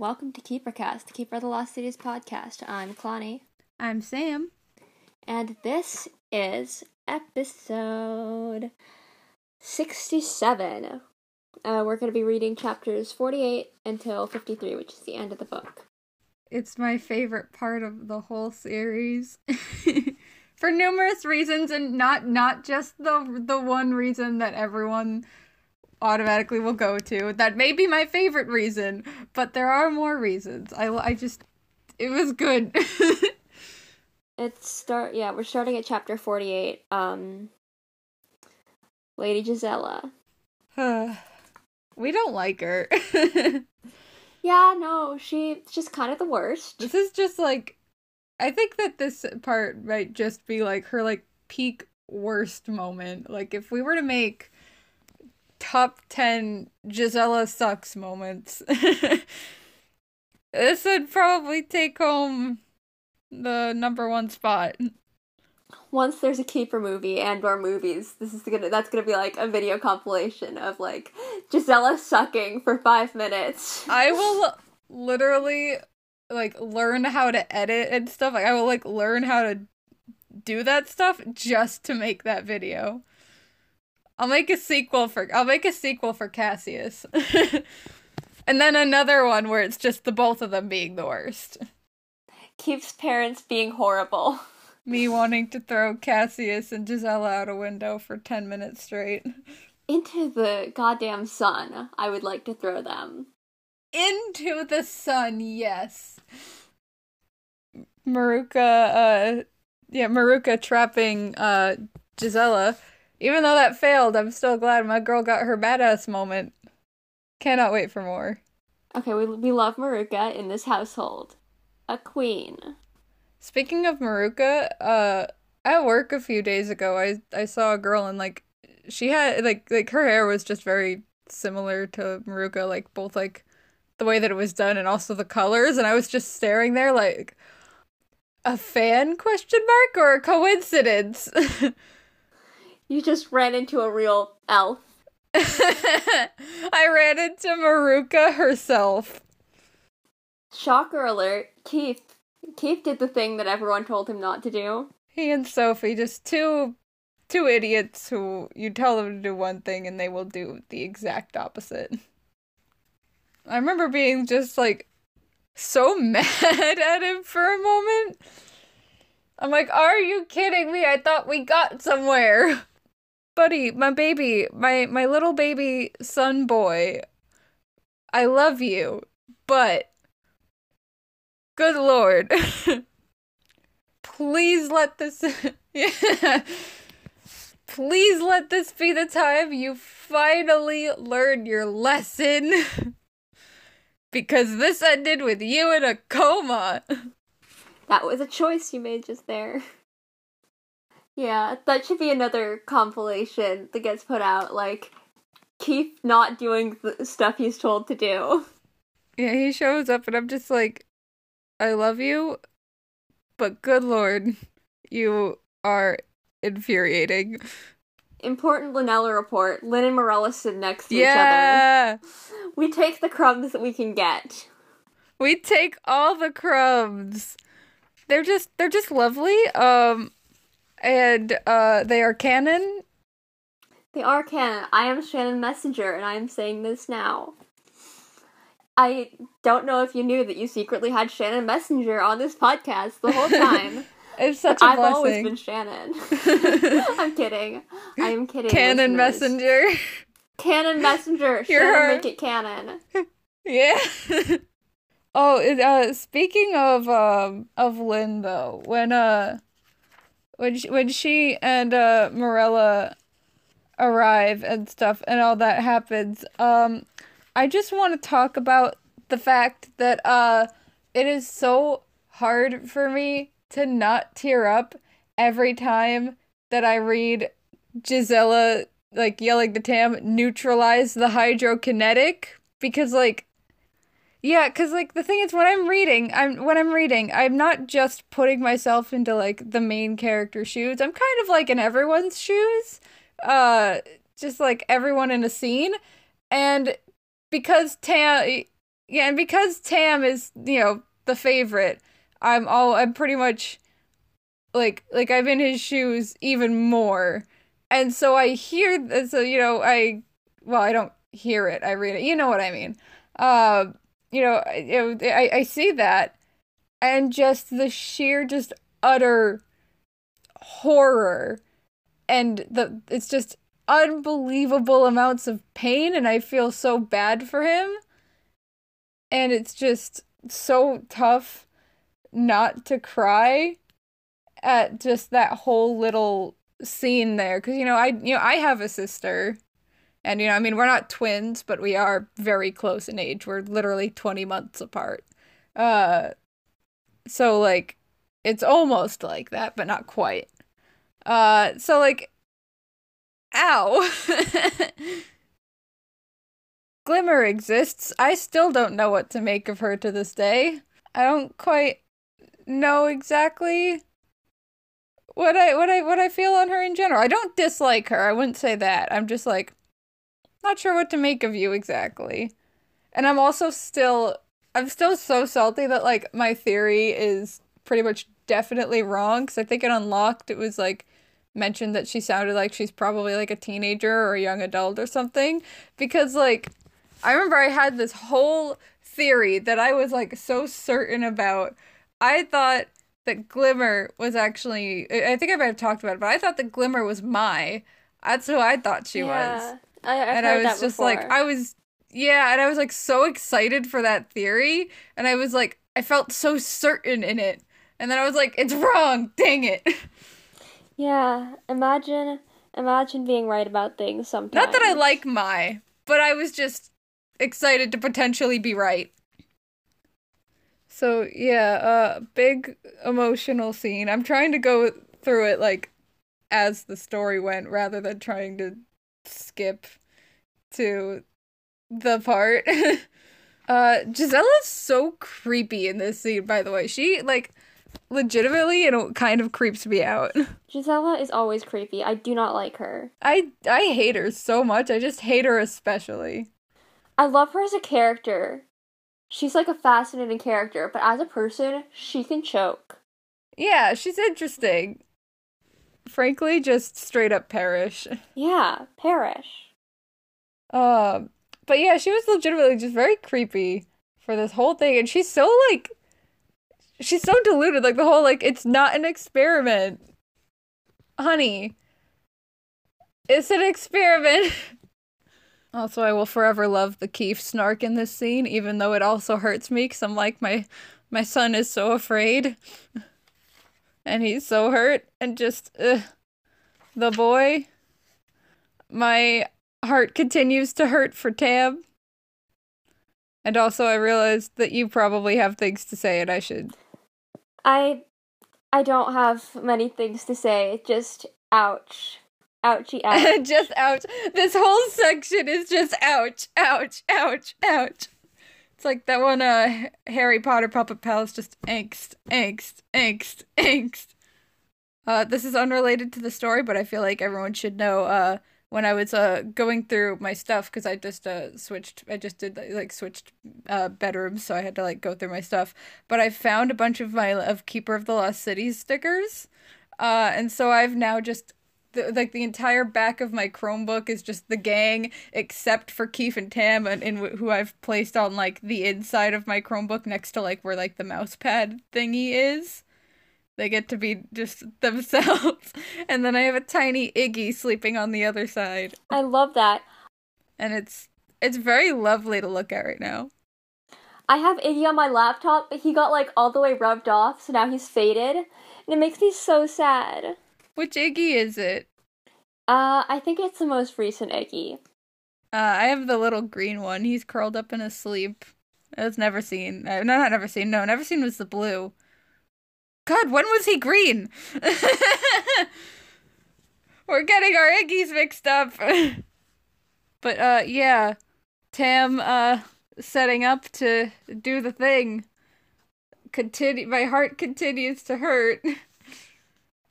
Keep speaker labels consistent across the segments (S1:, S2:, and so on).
S1: welcome to KeeperCast, the Keeper of the Lost Cities podcast. I'm Clonny,
S2: I'm Sam.
S1: and this is episode 67. Uh, we're going to be reading chapters 48 until 53, which is the end of the book.
S2: It's my favorite part of the whole series. For numerous reasons and not not just the the one reason that everyone automatically will go to. That may be my favorite reason, but there are more reasons. I I just it was good.
S1: It's start yeah, we're starting at chapter 48. Um Lady Gisela.
S2: we don't like her.
S1: Yeah, no, she, she's just kind of the worst.
S2: This is just like I think that this part might just be like her like peak worst moment. Like if we were to make top 10 Gisela sucks moments. this would probably take home the number 1 spot.
S1: Once there's a keeper movie and or movies, this is gonna that's gonna be like a video compilation of like Gisela sucking for five minutes.
S2: I will literally like learn how to edit and stuff. Like I will like learn how to do that stuff just to make that video. I'll make a sequel for I'll make a sequel for Cassius. and then another one where it's just the both of them being the worst.
S1: Keeps parents being horrible.
S2: Me wanting to throw Cassius and Gisela out a window for 10 minutes straight.
S1: Into the goddamn sun, I would like to throw them.
S2: Into the sun, yes. Maruca, uh, yeah, Maruca trapping, uh, Gisela. Even though that failed, I'm still glad my girl got her badass moment. Cannot wait for more.
S1: Okay, we we love Maruca in this household. A queen.
S2: Speaking of Maruca, uh, at work a few days ago, I I saw a girl and like she had like like her hair was just very similar to Maruca, like both like the way that it was done and also the colors, and I was just staring there like a fan question mark or a coincidence.
S1: You just ran into a real elf.
S2: I ran into Maruca herself.
S1: Shocker alert, Keefe. Keefe did the thing that everyone told him not to do.
S2: He and Sophie, just two two idiots who you tell them to do one thing and they will do the exact opposite. I remember being just like so mad at him for a moment. I'm like, "Are you kidding me? I thought we got somewhere." Buddy, my baby, my my little baby son boy. I love you, but good lord. Please let this yeah. Please let this be the time you finally learn your lesson. because this ended with you in a coma.
S1: That was a choice you made just there. Yeah, that should be another compilation that gets put out. Like, Keefe not doing the stuff he's told to do.
S2: Yeah, he shows up and I'm just like, I love you, but good lord, you are infuriating.
S1: Important Linnella report. Linh and Marella sit next to
S2: Yeah.
S1: each other. We take the crumbs that we can get.
S2: We take all the crumbs. They're just they're just lovely. Um and uh they are canon.
S1: They are canon. I am Shannon Messenger, and I am saying this now. I don't know if you knew that you secretly had Shannon Messenger on this podcast the whole time.
S2: It's such a
S1: I've always been Shannon. I'm kidding. I am kidding.
S2: Canon
S1: listeners.
S2: messenger.
S1: Canon Messenger.
S2: You're
S1: Shannon
S2: her.
S1: make it canon.
S2: Yeah. oh, uh, speaking of um of Linh though, when uh when she, when she and uh Marella arrive and stuff and all that happens, um I just want to talk about the fact that uh it is so hard for me to not tear up every time that I read Gisela like yelling to Tam neutralize the hydrokinetic because like yeah, cuz like the thing is when I'm reading, I'm when I'm reading, I'm not just putting myself into like the main character shoes. I'm kind of like in everyone's shoes. Uh just like everyone in a scene and because Tam yeah, and because Tam is, you know, the favorite, I'm all I'm pretty much like like I'm in his shoes even more. And so I hear so you know, I well, I don't hear it. I read it. You know what I mean. Uh, you know, I, I, I see that and just the sheer just utter horror and the it's just unbelievable amounts of pain and I feel so bad for him. And it's just so tough not to cry at just that whole little scene there cuz you know I you know I have a sister and you know I mean we're not twins but we are very close in age we're literally 20 months apart uh so like it's almost like that but not quite uh so like ow Glimmer exists. I still don't know what to make of her to this day. I don't quite know exactly what I what I what I feel on her in general. I don't dislike her. I wouldn't say that. I'm just like not sure what to make of you exactly. And I'm also still I'm still so salty that like my theory is pretty much definitely wrong cuz I think it unlocked it was like mentioned that she sounded like she's probably like a teenager or a young adult or something because like I remember I had this whole theory that I was like so certain about. I thought that Glimmer was actually I think I might have talked about it, but I thought that Glimmer was my. That's who I thought she
S1: Yeah,
S2: was.
S1: I, I've
S2: and I was just like. I was yeah, and I was like so excited for that theory and I was like I felt so certain in it. And then I was like it's wrong. Dang it.
S1: Yeah, imagine imagine being right about things sometimes.
S2: Not that I like my, but I was just excited to potentially be right. So yeah, uh big emotional scene. I'm trying to go through it like as the story went rather than trying to skip to the part. uh Gisela's so creepy in this scene, by the way. She like legitimately know kind of creeps me out.
S1: Gisela is always creepy. I do not like her.
S2: I I hate her so much. I just hate her especially.
S1: I love her as a character. She's like a fascinating character, but as a person, she can choke.
S2: Yeah, she's interesting. Frankly, just straight up perish.
S1: Yeah, perish.
S2: Um, but yeah, she was legitimately just very creepy for this whole thing, and she's so like, she's so deluded. Like the whole like, it's not an experiment, honey. It's an experiment. Also, I will forever love the Keefe snark in this scene, even though it also hurts me because I'm like my my son is so afraid, and he's so hurt, and just ugh, the boy. My heart continues to hurt for Tam. And also, I realized that you probably have things to say, and I should.
S1: I I don't have many things to say. Just ouch. Ouchie ouch.
S2: just ouch. This whole section is just ouch, ouch, ouch, ouch. It's like that one uh Harry Potter Puppet Pals just angst, angst, angst, angst. Uh this is unrelated to the story, but I feel like everyone should know uh when I was uh going through my stuff cuz I just uh switched I just did like switched uh bedrooms, so I had to like go through my stuff. But I found a bunch of my of Keeper of the Lost Cities stickers. Uh and so I've now just the, like the entire back of my Chromebook is just the gang, except for Keefe and Tam, and, and wh- who I've placed on like the inside of my Chromebook next to like where like the mouse pad thingy is. They get to be just themselves, and then I have a tiny Iggy sleeping on the other side,
S1: I love that.
S2: and it's it's very lovely to look at right now.
S1: I have Iggy on my laptop, but he got like all the way rubbed off, so now he's faded. And it makes me so sad.
S2: Which Iggy is it?
S1: Uh, I think it's the most recent Iggy.
S2: Uh, I have the little green one. He's curled up in his sleep. I was never seen. Uh, no, not never seen. No, never seen was the blue. God, when was he green? We're getting our Iggy's mixed up. but uh, yeah, Tam uh setting up to do the thing. Continue. My heart continues to hurt.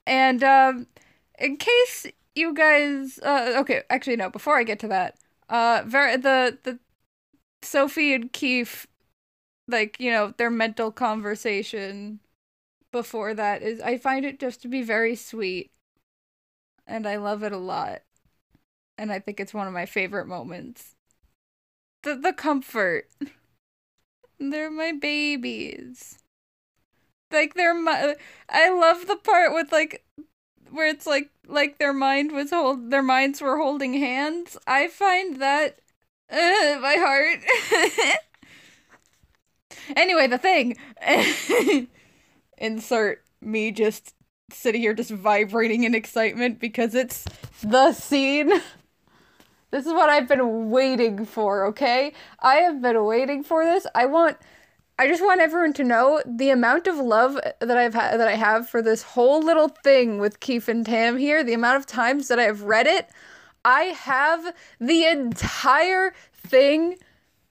S2: And um, in case you guys, uh, okay, actually no. Before I get to that, uh, ver- the the Sophie and Keefe like you know their mental conversation before that is I find it just to be very sweet. And I love it a lot. And I think it's one of my favorite moments. The the comfort. They're my babies like they're my I love the part with like where it's like like their mind was hold their minds were holding hands I find that uh, my heart Anyway, the thing. Insert me just sitting here just vibrating in excitement because it's the scene. This is what I've been waiting for, okay? I have been waiting for this. I want I just want everyone to know the amount of love that I've had that I have for this whole little thing with Keefe and Tam here, the amount of times that I've read it. I have the entire thing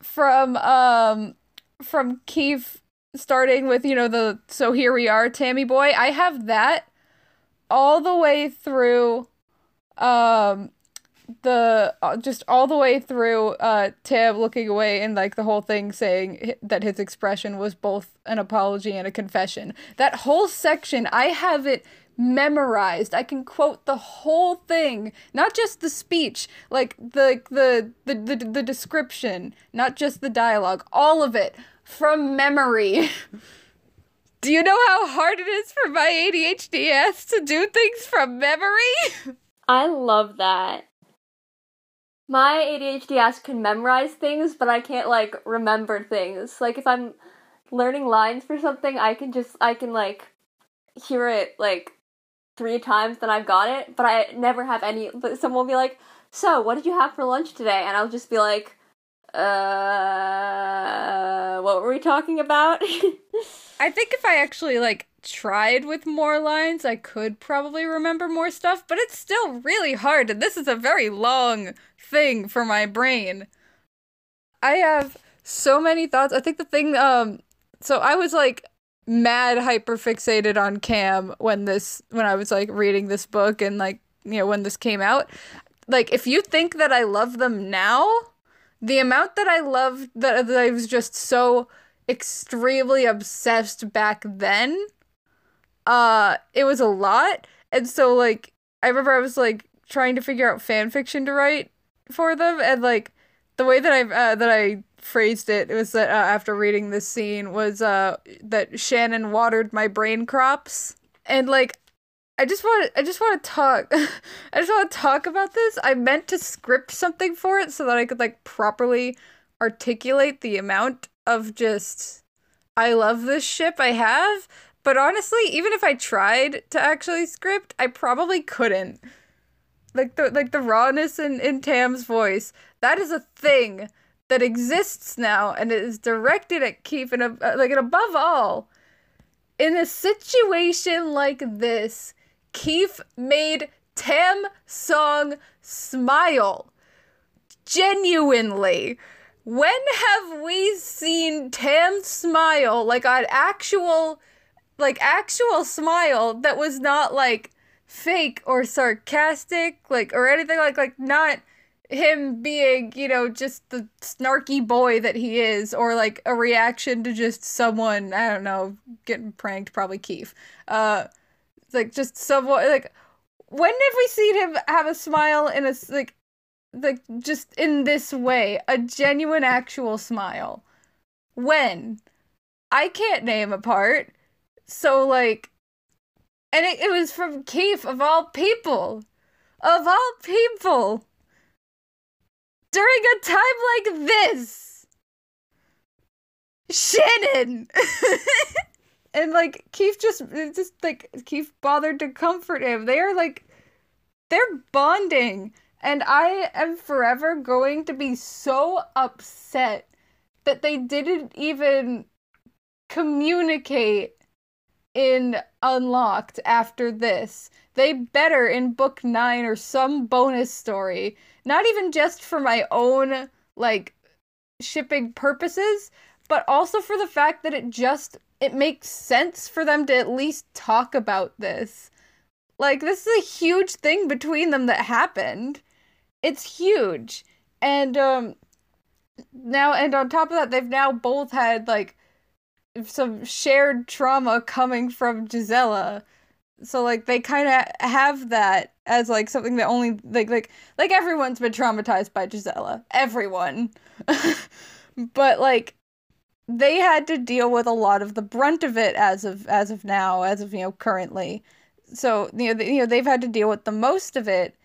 S2: from um from Keefe starting with, you know, the so here we are, Tammy boy. I have that all the way through um the uh, just all the way through uh Tam looking away and like the whole thing saying that his expression was both an apology and a confession. That whole section I have it memorized. I can quote the whole thing, not just the speech, like the the the the, the description, not just the dialogue, all of it from memory. do you know how hard it is for my ADHD ass to do things from memory?
S1: I love that. My ADHD ass can memorize things, but I can't like remember things. Like if I'm learning lines for something, I can just I can like hear it like three times, then I've got it. But I never have any. But someone will be like, "So, what did you have for lunch today?" And I'll just be like, "Uh, what were we talking about?"
S2: I think if I actually like tried with more lines, I could probably remember more stuff, but it's still really hard, and this is a very long thing for my brain. I have so many thoughts. I think the thing, um, so I was like mad hyper fixated on Cam when this when I was like reading this book and like you know when this came out. Like if you think that I love them now, the amount that I loved that, that I was just so extremely obsessed back then, uh, it was a lot. And so like I remember I was like trying to figure out fan fiction to write for them and like the way that I uh, that I phrased it, it was that uh, after reading this scene was uh that Shannon watered my brain crops and like I just want I just want to talk I just want to talk about this. I meant to script something for it so that I could like properly articulate the amount of just I love this ship I have, but honestly, even if I tried to actually script, I probably couldn't. Like the like the rawness in, in Tam's voice, that is a thing that exists now and it is directed at Keefe and uh, like and above all in a situation like this Keefe made Tam song smile genuinely when have we seen Tam smile like an actual like actual smile that was not like fake or sarcastic like or anything like like not him being, you know, just the snarky boy that he is, or like a reaction to just someone, I don't know, getting pranked, probably Keefe. Uh, like just someone, like, when have we seen him have a smile in a, like, like, just in this way? A genuine, actual smile. When? I can't name a part. So, like, and it, it was from keefe of all people. Of all people during a time like this. Shannon! and like Keefe just just like Keefe bothered to comfort him. They are like they're bonding. And I am forever going to be so upset that they didn't even communicate in Unlocked after this. They better in book 9 or some bonus story not even just for my own like shipping purposes, but also for the fact that it just it makes sense for them to at least talk about this. Like this is a huge thing between them that happened. It's huge. And um now and on top of that they've now both had like some shared trauma coming from Gisela. So like they kind of have that as like something that only like like like everyone's been traumatized by Gisela. Everyone. but like they had to deal with a lot of the brunt of it as of as of now, as of you know currently. So you know they, you know they've had to deal with the most of it,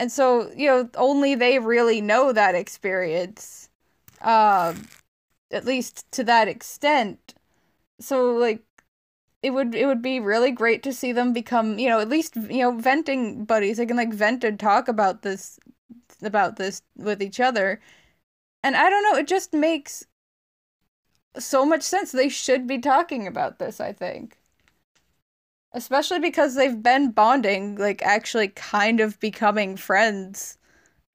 S2: and so you know only they really know that experience, um, at least to that extent. So like it would it would be really great to see them become you know at least you know venting buddies they can like vent and talk about this about this with each other and i don't know it just makes so much sense. They should be talking about this, I think. Especially because they've been bonding, like actually kind of becoming friends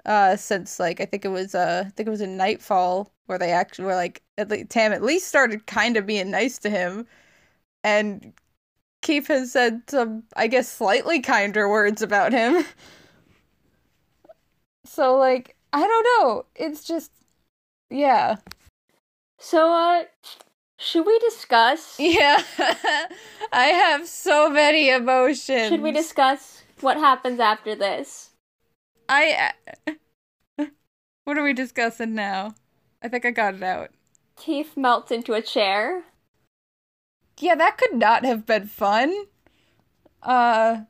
S2: uh since like I think it was uh I think it was in Nightfall where they actually were like at least Tam at least started kind of being nice to him and Keefe has said some I guess slightly kinder words about him. so like I don't know. It's just yeah.
S1: So, uh, should we discuss?
S2: Yeah, I have so many emotions.
S1: Should we discuss what happens after this?
S2: I. Uh, what are we discussing now? I think I got it out.
S1: Keefe melts into a chair.
S2: Yeah, that could not have been fun. Uh,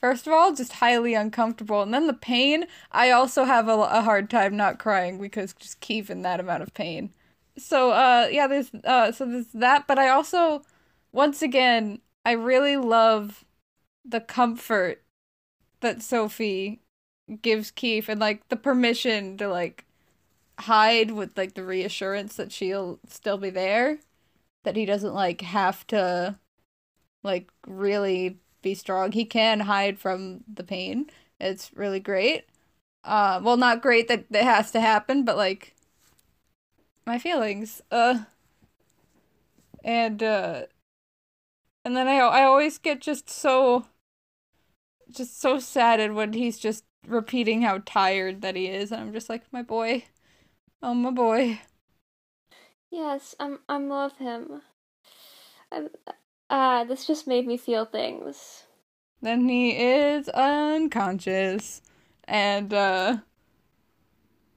S2: first of all, just highly uncomfortable, and then the pain. I also have a, a hard time not crying because just Keefe in that amount of pain so uh yeah there's uh so there's that but i also once again i really love the comfort that sophie gives keefe and like the permission to like hide with like the reassurance that she'll still be there that he doesn't like have to like really be strong. He can hide from the pain. It's really great. Uh well not great that it has to happen but like my feelings. Uh and uh and then I I always get just so just so saddened when he's just repeating how tired that he is and I'm just like my boy. Oh my boy.
S1: Yes, I'm I'm love him. I'm uh this just made me feel things.
S2: Then he is unconscious and uh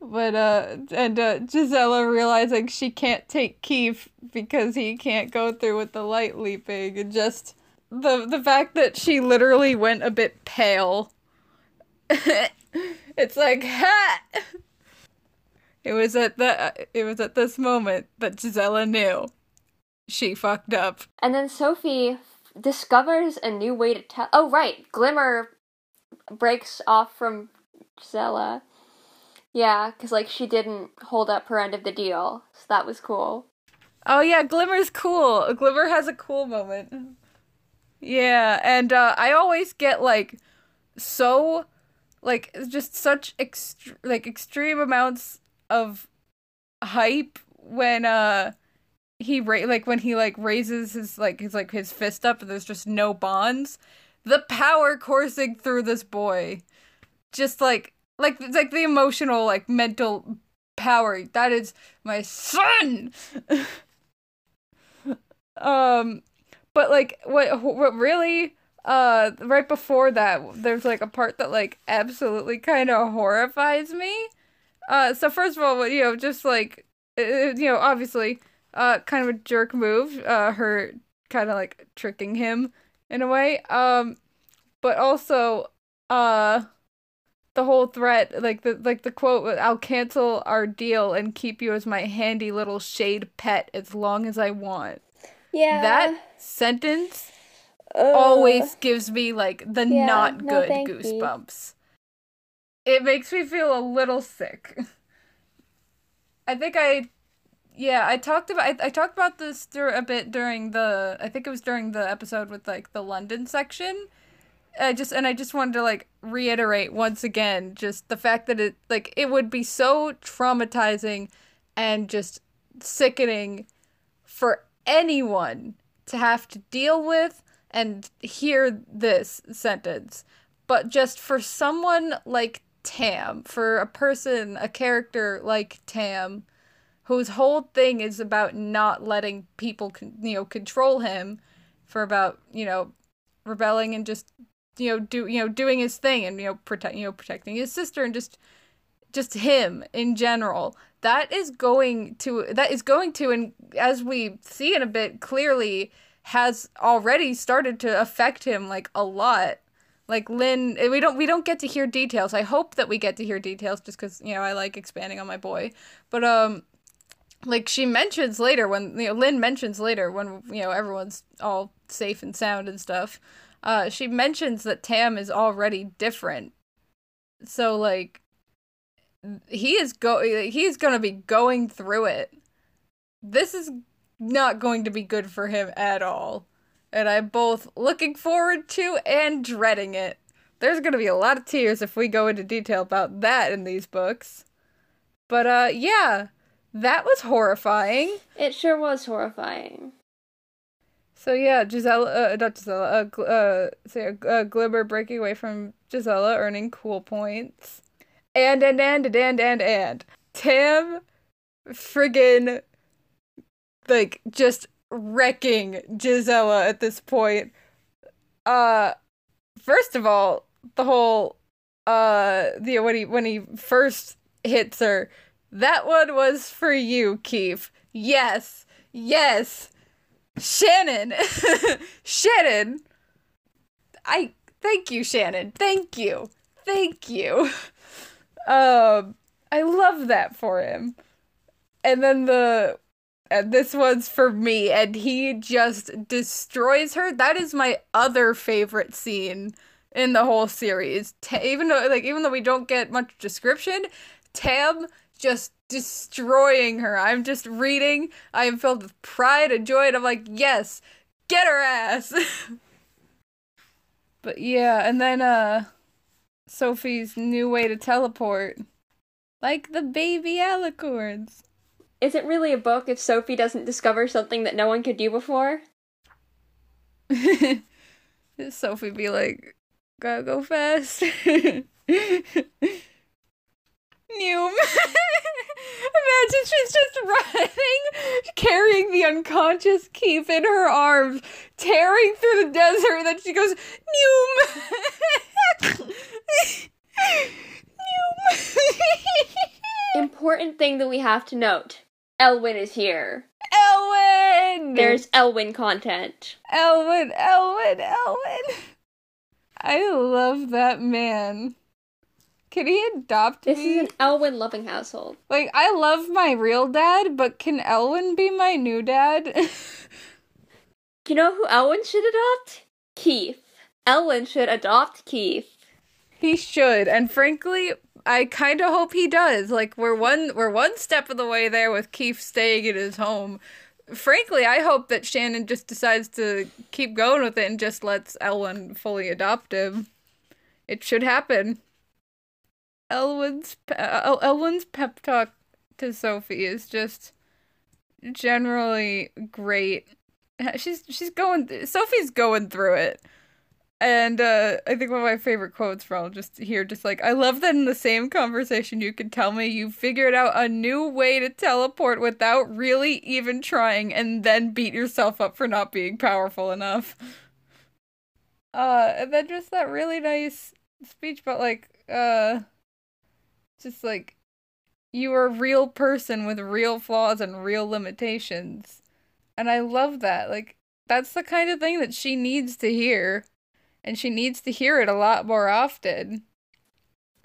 S2: but uh and uh Gisela realizing she can't take Keefe because he can't go through with the light leaping and just the the fact that she literally went a bit pale. it's like ha! It was at the it was at this moment that Gisela knew she fucked up.
S1: And then Sophie discovers a new way to tell. Oh right, Glimmer breaks off from Gisela yeah, because like she didn't hold up her end of the deal, so that was cool.
S2: Oh yeah, Glimmer's cool. Glimmer has a cool moment. Yeah, and uh, I always get like so like just such ext- like extreme amounts of hype when uh he ra- like when he like raises his like his like his fist up and there's just no bonds. The power coursing through this boy. Just like like like the emotional like mental power. That is my son! Um but like what what really uh right before that there's like a part that like absolutely kind of horrifies me. Uh so first of all you know just like you know obviously uh kind of a jerk move uh her kind of like tricking him in a way. Um but also uh the whole threat like the like the quote i'll cancel our deal and keep you as my handy little shade pet as long as i want.
S1: Yeah.
S2: That sentence Ugh. always gives me like the yeah, not good no, goosebumps. You. it makes me feel a little sick. I think i yeah i talked about I, I talked about this dur- a bit during the i think it was during the episode with like the london section I just and I just wanted to like reiterate once again just the fact that it like it would be so traumatizing and just sickening for anyone to have to deal with and hear this sentence. But just for someone like Tam, for a person, a character like Tam, whose whole thing is about not letting people you know control him for about you know rebelling and just you know do you know doing his thing and you know protect you know protecting his sister and just just him in general that is going to that is going to and as we see in a bit clearly has already started to affect him like a lot like Linh we don't we don't get to hear details. I hope that we get to hear details just cuz you know I like expanding on my boy. But um like she mentions later when you know Linh mentions later when you know everyone's all safe and sound and stuff. Uh she mentions that Tam is already different. So like he is go he's going to be going through it. This is not going to be good for him at all and I'm both looking forward to and dreading it. There's gonna be a lot of tears if we go into detail about that in these books. But, uh, yeah, that was horrifying.
S1: It sure was horrifying.
S2: So, yeah, Gisela, uh, not Gisela, uh, uh, say, uh, Glimmer breaking away from Gisela, earning cool points. And, and, and, and, and, and, and. Tam friggin' like just wrecking Gisela at this point. Uh first of all, the whole uh the when he when he first hits her, that one was for you, Keefe. Yes. Yes. Shannon. Shannon. I thank you, Shannon. Thank you. Thank you. Um I love that for him. And then the and this one's for me and he just destroys her that is my other favorite scene in the whole series even though like even though we don't get much description tam just destroying her. I'm just reading. I am filled with pride and joy and i'm like yes get her ass. But yeah and then uh sophie's new way to teleport. Like the baby alicorns.
S1: Is it really a book if Sophie doesn't discover something that no one could do before?
S2: Sophie be like, gotta go fast. Noom. Imagine she's just running, carrying the unconscious Keefe in her arms, tearing through the desert, and then she goes, Noom!
S1: Noom! Important thing that we have to note. Elwyn is here.
S2: Elwyn!
S1: There's Elwyn content.
S2: Elwyn, Elwyn, Elwyn. I love that man. Can he adopt
S1: this
S2: me?
S1: This is an Elwyn loving household.
S2: Like, I love my real dad, but can Elwyn be my new dad?
S1: you know who Elwyn should adopt? Keefe. Elwyn should adopt Keefe.
S2: He should, and frankly, I kind of hope he does. Like we're one we're one step of the way there with Keefe staying in his home. Frankly, I hope that Shannon just decides to keep going with it and just lets Elwyn fully adopt him. It should happen. Elwyn's uh, Elwyn's pep talk to Sophie is just generally great. She's she's going Sophie's going through it. And uh, I think one of my favorite quotes from just here, just like, I love that in the same conversation you can tell me you figured out a new way to teleport without really even trying and then beat yourself up for not being powerful enough. Uh, and then just that really nice speech about like, uh, just like, you are a real person with real flaws and real limitations. And I love that. Like, that's the kind of thing that she needs to hear and she needs to hear it a lot more often.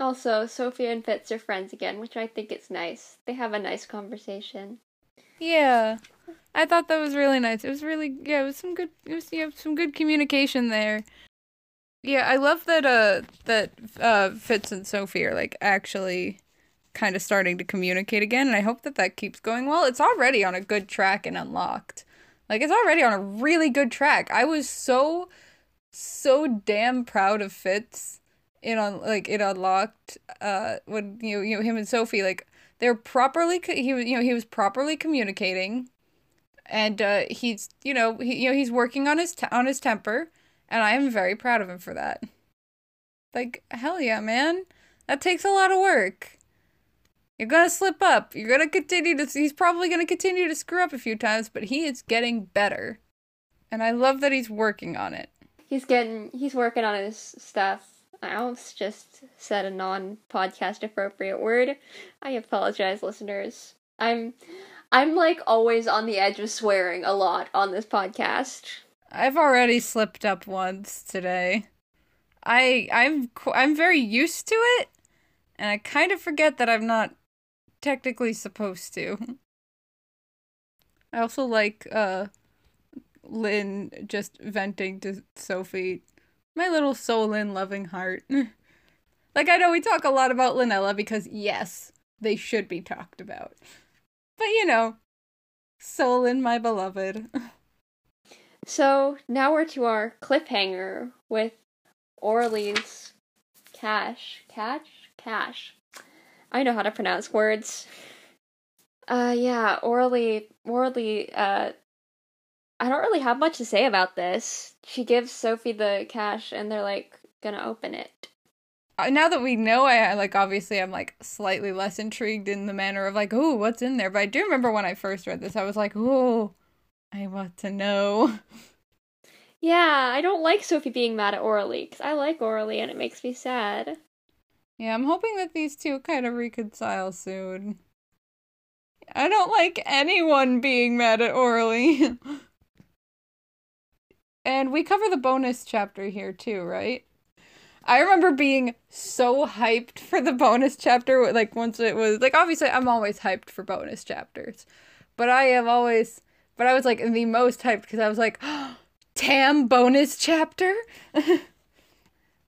S1: Also, Sophia and Fitz are friends again, which I think is nice. They have a nice conversation.
S2: Yeah. I thought that was really nice. It was really yeah, it was some good it was yeah, some good communication there. Yeah, I love that uh that uh Fitz and Sophie are like actually kind of starting to communicate again and I hope that that keeps going well. It's already on a good track and unlocked. Like it's already on a really good track. I was so so damn proud of Fitz in on like it unlocked uh when you know, you know him and Sophie like they're properly he was you know he was properly communicating and uh he's you know he you know he's working on his on his temper and I am very proud of him for that. Like hell yeah, man. That takes a lot of work. You're gonna slip up. You're gonna continue to. He's probably gonna continue to screw up a few times, but he is getting better, and I love that he's working on it.
S1: He's getting. He's working on his stuff. I almost just said a non-podcast appropriate word. I apologize, listeners. I'm. I'm like always on the edge of swearing a lot on this podcast.
S2: I've already slipped up once today. I I'm I'm very used to it, and I kind of forget that I'm not technically supposed to. I also like uh Linh just venting to Sophie, my little soul in loving heart. like I know we talk a lot about Lynella because yes, they should be talked about. But you know, Solon, my beloved.
S1: So now we're to our cliffhanger with Oralie's cache. Cash? Cash. I know how to pronounce words. Uh yeah, Oralie Oralie uh I don't really have much to say about this. She gives Sophie the cache and they're like gonna open it.
S2: Uh, now that we know, I like obviously I'm like slightly less intrigued in the manner of like, oh, what's in there? But I do remember when I first read this, I was like, oh, I want to know.
S1: Yeah, I don't like Sophie being mad at Oralie because I like Oralie and it makes me sad.
S2: Yeah, I'm hoping that these two kind of reconcile soon. I don't like anyone being mad at Oralie. and we cover the bonus chapter here too, right? I remember being so hyped for the bonus chapter. Like, once it was, like, obviously, I'm always hyped for bonus chapters. But I have always, but I was like the most hyped because I was like, oh, Tam bonus chapter.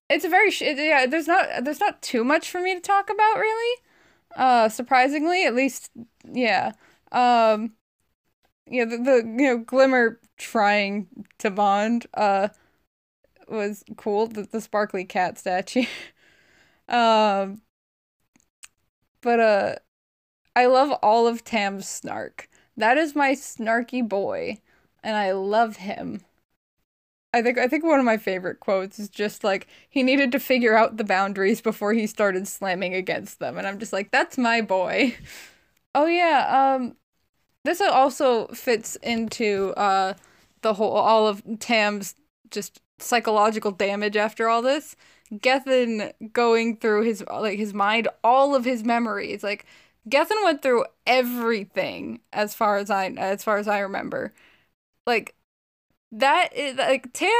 S2: it's a very, sh- yeah, there's not, there's not too much for me to talk about, really. Uh, surprisingly, at least, yeah. Um, yeah, the, the you know, Glimmer trying to bond, uh, was cool. The, the sparkly cat statue. um, but uh, I love all of Tam's snark. That is my snarky boy, and I love him. I think I think one of my favorite quotes is just like he needed to figure out the boundaries before he started slamming against them, and I'm just like, that's my boy. Oh yeah, um, this also fits into uh the whole all of Tam's just psychological damage after all this. Gethin going through his like his mind, all of his memories. Like Gethin went through everything as far as I as far as I remember. Like that is like Tam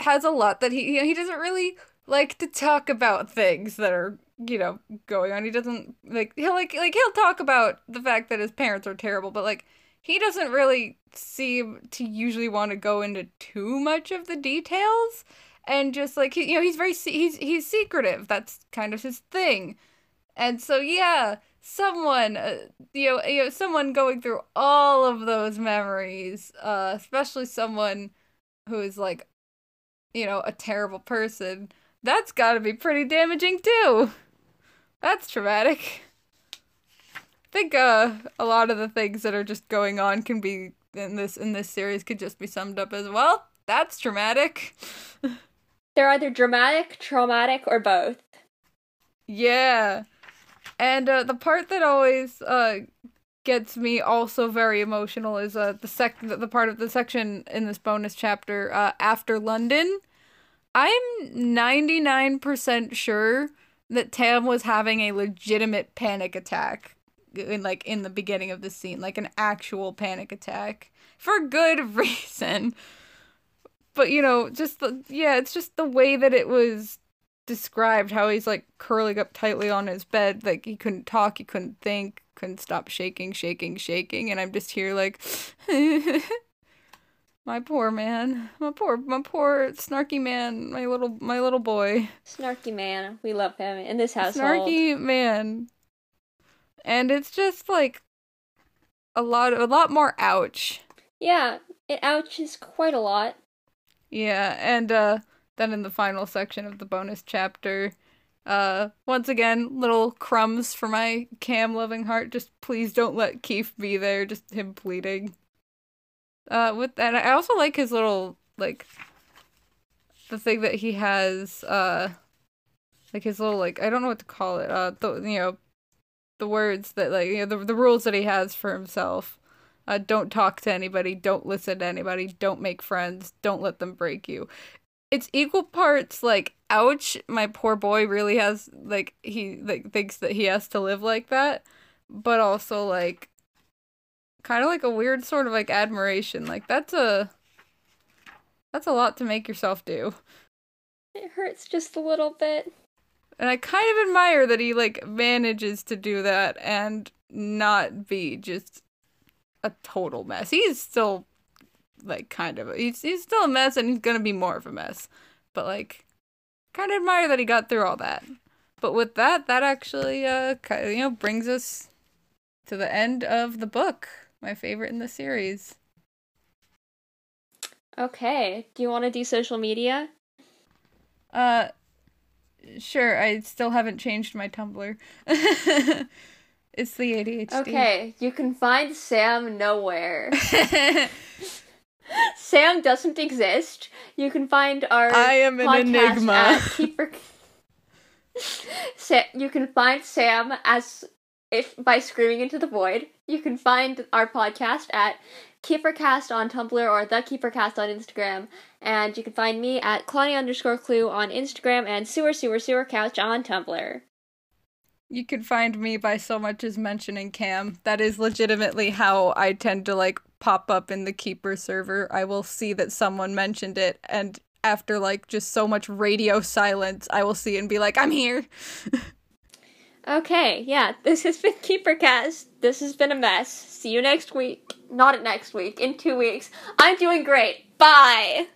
S2: has a lot that he you know, he doesn't really like to talk about things that are you know going on. He doesn't like he'll like like he'll talk about the fact that his parents are terrible, but like he doesn't really seem to usually want to go into too much of the details and just like he, you know he's very he's he's secretive. That's kind of his thing. And so yeah, someone uh, you know you know someone going through all of those memories, uh especially someone who is like you know a terrible person. That's got to be pretty damaging too. That's traumatic. I think uh, a lot of the things that are just going on can be in this in this series could just be summed up as well. That's traumatic.
S1: They're either dramatic, traumatic, or both.
S2: Yeah. And uh, the part that always uh, gets me also very emotional is uh, the sec the part of the section in this bonus chapter uh, after London. I'm 99% sure that Tam was having a legitimate panic attack in like in the beginning of the scene, like an actual panic attack for good reason. But you know, just the yeah, it's just the way that it was described how he's like curling up tightly on his bed, like he couldn't talk, he couldn't think, couldn't stop shaking, shaking, shaking, and I'm just here like my poor man, my poor, my poor snarky man, my little, my little boy.
S1: Snarky man, we love him in this household.
S2: Snarky man and it's just like a lot a lot more ouch.
S1: Yeah, it ouches quite a lot.
S2: Yeah, and uh then in the final section of the bonus chapter, uh once again, little crumbs for my cam loving heart. Just please don't let Keefe be there, just him pleading. Uh with that I also like his little like the thing that he has uh like his little like I don't know what to call it. Uh the you know the words that like you know the the rules that he has for himself. Uh, don't talk to anybody. Don't listen to anybody. Don't make friends. Don't let them break you. It's equal parts like ouch, my poor boy really has like he like thinks that he has to live like that, but also like kind of like a weird sort of like admiration. Like that's a that's a lot to make yourself do.
S1: It hurts just a little bit.
S2: And I kind of admire that he like manages to do that and not be just a total mess. He's still like kind of he's he's still a mess and he's gonna be more of a mess. But like kind of admire that he got through all that. But with that, that actually uh kind you know brings us to the end of the book. My favorite in the series.
S1: Okay. Do you want to do social media?
S2: Uh sure. I still haven't changed my Tumblr. it's the ADHD.
S1: Okay, you can find Sam nowhere. Sam doesn't exist. You can find our
S2: I am an enigma.
S1: At Keeper. Sa- you can find Sam as if by screaming into the void. You can find our podcast at KeeperCast on Tumblr or The KeeperCast on Instagram, and you can find me at Claudia underscore Clue on Instagram and Sewer Sewer Sewer Couch on Tumblr.
S2: You can find me by so much as mentioning Cam. That is legitimately how I tend to like pop up in the Keeper server. I will see that someone mentioned it, and after like just so much radio silence, I will see and be like, I'm here.
S1: okay, yeah, this has been Keeper KeeperCast. This has been a mess. See you next week. Not next week, in two weeks. I'm doing great. Bye!